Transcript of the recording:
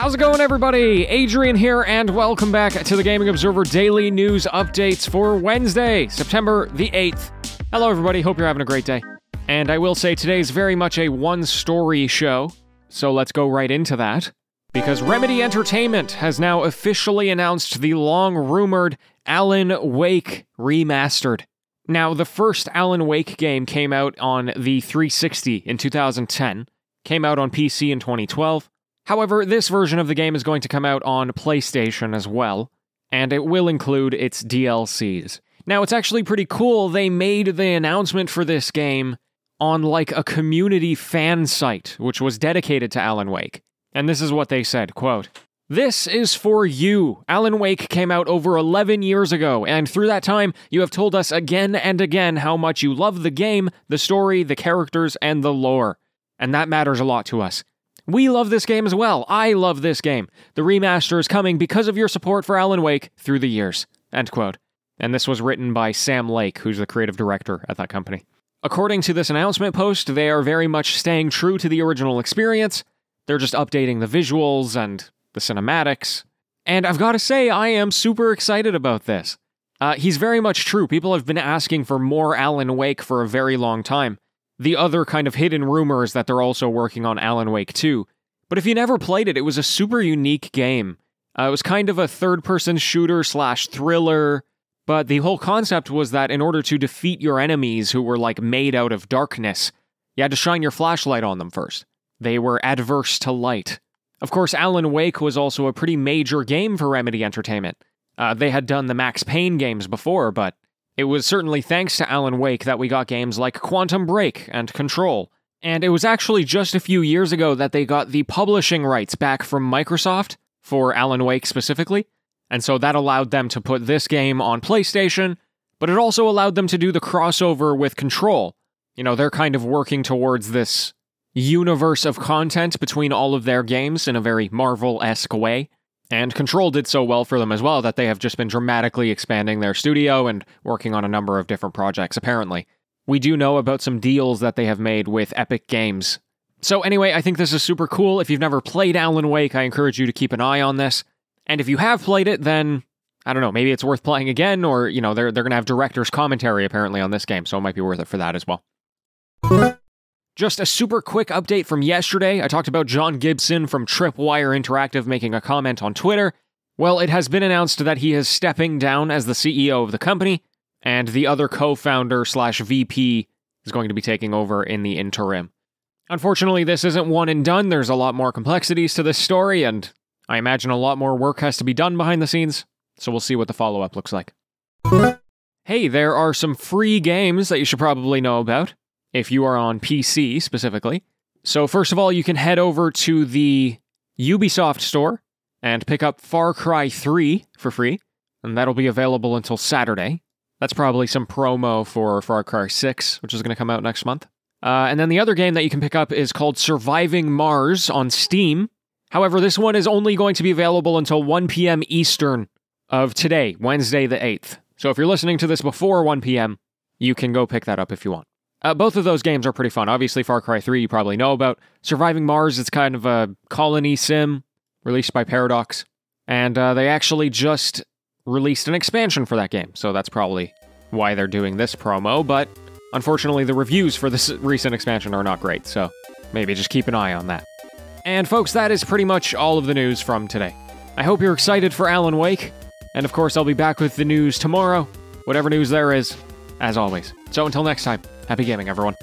How's it going, everybody? Adrian here, and welcome back to the Gaming Observer Daily News Updates for Wednesday, September the 8th. Hello, everybody. Hope you're having a great day. And I will say today's very much a one story show, so let's go right into that. Because Remedy Entertainment has now officially announced the long rumored Alan Wake remastered. Now, the first Alan Wake game came out on the 360 in 2010, came out on PC in 2012. However, this version of the game is going to come out on PlayStation as well, and it will include its DLCs. Now, it's actually pretty cool. They made the announcement for this game on like a community fan site, which was dedicated to Alan Wake. And this is what they said, quote, this is for you. Alan Wake came out over 11 years ago, and through that time, you have told us again and again how much you love the game, the story, the characters, and the lore. And that matters a lot to us. We love this game as well. I love this game. The remaster is coming because of your support for Alan Wake through the years. End quote. And this was written by Sam Lake, who's the creative director at that company. According to this announcement post, they are very much staying true to the original experience. They're just updating the visuals and the cinematics. And I've got to say, I am super excited about this. Uh, he's very much true. People have been asking for more Alan Wake for a very long time. The other kind of hidden rumor is that they're also working on Alan Wake 2. But if you never played it, it was a super unique game. Uh, it was kind of a third person shooter slash thriller, but the whole concept was that in order to defeat your enemies who were like made out of darkness, you had to shine your flashlight on them first. They were adverse to light. Of course, Alan Wake was also a pretty major game for Remedy Entertainment. Uh, they had done the Max Payne games before, but it was certainly thanks to Alan Wake that we got games like Quantum Break and Control. And it was actually just a few years ago that they got the publishing rights back from Microsoft for Alan Wake specifically. And so that allowed them to put this game on PlayStation, but it also allowed them to do the crossover with Control. You know, they're kind of working towards this universe of content between all of their games in a very Marvel esque way. And Control did so well for them as well that they have just been dramatically expanding their studio and working on a number of different projects, apparently. We do know about some deals that they have made with Epic Games. So, anyway, I think this is super cool. If you've never played Alan Wake, I encourage you to keep an eye on this. And if you have played it, then I don't know, maybe it's worth playing again, or, you know, they're, they're going to have director's commentary apparently on this game, so it might be worth it for that as well. Just a super quick update from yesterday. I talked about John Gibson from Tripwire Interactive making a comment on Twitter. Well, it has been announced that he is stepping down as the CEO of the company, and the other co founder slash VP is going to be taking over in the interim. Unfortunately, this isn't one and done. There's a lot more complexities to this story, and I imagine a lot more work has to be done behind the scenes, so we'll see what the follow up looks like. Hey, there are some free games that you should probably know about if you are on PC specifically. So, first of all, you can head over to the Ubisoft store and pick up Far Cry 3 for free, and that'll be available until Saturday. That's probably some promo for Far Cry 6, which is going to come out next month. Uh, and then the other game that you can pick up is called Surviving Mars on Steam. However, this one is only going to be available until 1 p.m. Eastern of today, Wednesday the 8th. So if you're listening to this before 1 p.m., you can go pick that up if you want. Uh, both of those games are pretty fun. Obviously, Far Cry 3 you probably know about. Surviving Mars, is kind of a colony sim released by Paradox. And uh, they actually just released an expansion for that game, so that's probably why they're doing this promo. But unfortunately, the reviews for this recent expansion are not great, so maybe just keep an eye on that. And folks, that is pretty much all of the news from today. I hope you're excited for Alan Wake, and of course, I'll be back with the news tomorrow, whatever news there is, as always. So until next time. Happy gaming, everyone.